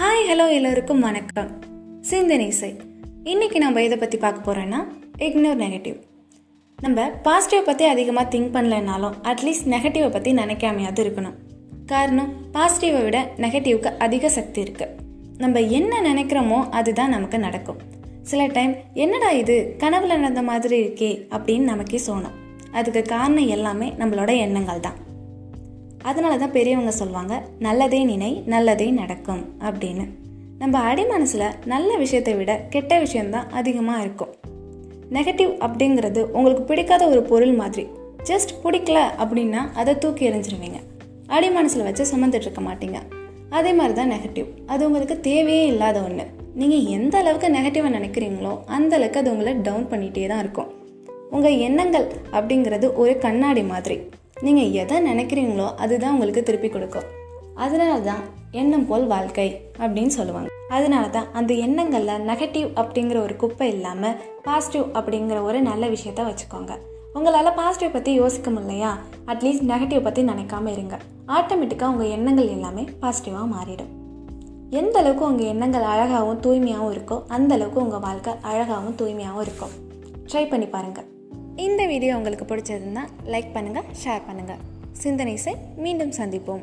Hi hello எல்லோருக்கும் வணக்கம். சிந்தனை இசை இன்னைக்கு நம்ம இதை பற்றி பார்க்க போகிறோன்னா இக்னோர் நெகட்டிவ் நம்ம பாசிட்டிவை பற்றி அதிகமாக திங்க் பண்ணலைனாலும் அட்லீஸ்ட் நெகட்டிவை பற்றி நினைக்காமையாவது இருக்கணும். காரணம் பாசிட்டிவை விட நெகட்டிவ்க்கு அதிக சக்தி இருக்குது நம்ம என்ன நினைக்கிறோமோ அதுதான் நமக்கு நடக்கும். சில டைம் என்னடா இது? கனவுல நடந்த மாதிரி இருக்கே அப்படின்னு நமக்கே தோணும். அதுக்கு காரணம் எல்லாமே நம்மளோட எண்ணங்கள் தான் அதனால தான் பெரியவங்க சொல்லுவாங்க நல்லதே நினை நல்லதே நடக்கும் அப்படின்னு. நம்ம அடி மனசில் நல்ல விஷயத்தை விட கெட்ட விஷயம்தான் அதிகமாக இருக்கும். நெகட்டிவ் அப்படிங்கிறது உங்களுக்கு பிடிக்காத ஒரு பொருள் மாதிரி ஜஸ்ட் பிடிக்கல அப்படின்னா அதை தூக்கி எறிஞ்சிருவீங்க. அடி மனசில் வச்சு சுமந்துட்டு இருக்க மாட்டீங்க. அதே மாதிரி தான் நெகட்டிவ். அது உங்களுக்கு தேவையே இல்லாத ஒன்று நீங்கள் எந்த அளவுக்கு நெகட்டிவாக நினைக்கிறீங்களோ அந்த அளவுக்கு அது உங்களை டவுன் பண்ணிகிட்டே தான் இருக்கும். உங்கள் எண்ணங்கள் அப்படிங்கிறது ஒரு கண்ணாடி மாதிரி. நீங்கள் எதை நினைக்கிறீங்களோ அதுதான் உங்களுக்கு திருப்பி கொடுக்கும். அதனால தான் எண்ணம் போல் வாழ்க்கை அப்படின்னு சொல்லுவாங்க. அதனால தான் அந்த எண்ணங்களில் நெகட்டிவ் அப்படிங்கிற ஒரு குப்பை இல்லாமல் பாசிட்டிவ் அப்படிங்கிற ஒரு நல்ல விஷயத்த வச்சுக்கோங்க. உங்களால் பாசிட்டிவ் பற்றி யோசிக்க முடியலையா? அட்லீஸ்ட் நெகட்டிவ் பற்றி நினைக்காம இருங்க. ஆட்டோமேட்டிக்காக உங்கள் எண்ணங்கள் எல்லாமே பாசிட்டிவாக மாறிடும். எந்த அளவுக்கு உங்கள் எண்ணங்கள் அழகாகவும் தூய்மையாகவும் இருக்கோ அந்த அளவுக்கு உங்கள் வாழ்க்கை அழகாகவும் தூய்மையாகவும் இருக்கும். ட்ரை பண்ணி பாருங்கள் இந்த வீடியோ உங்களுக்கு பிடிச்சிருந்தா லைக் பண்ணுங்கள் ஷேர் பண்ணுங்கள் சிந்தனை செய் மீண்டும் சந்திப்போம்.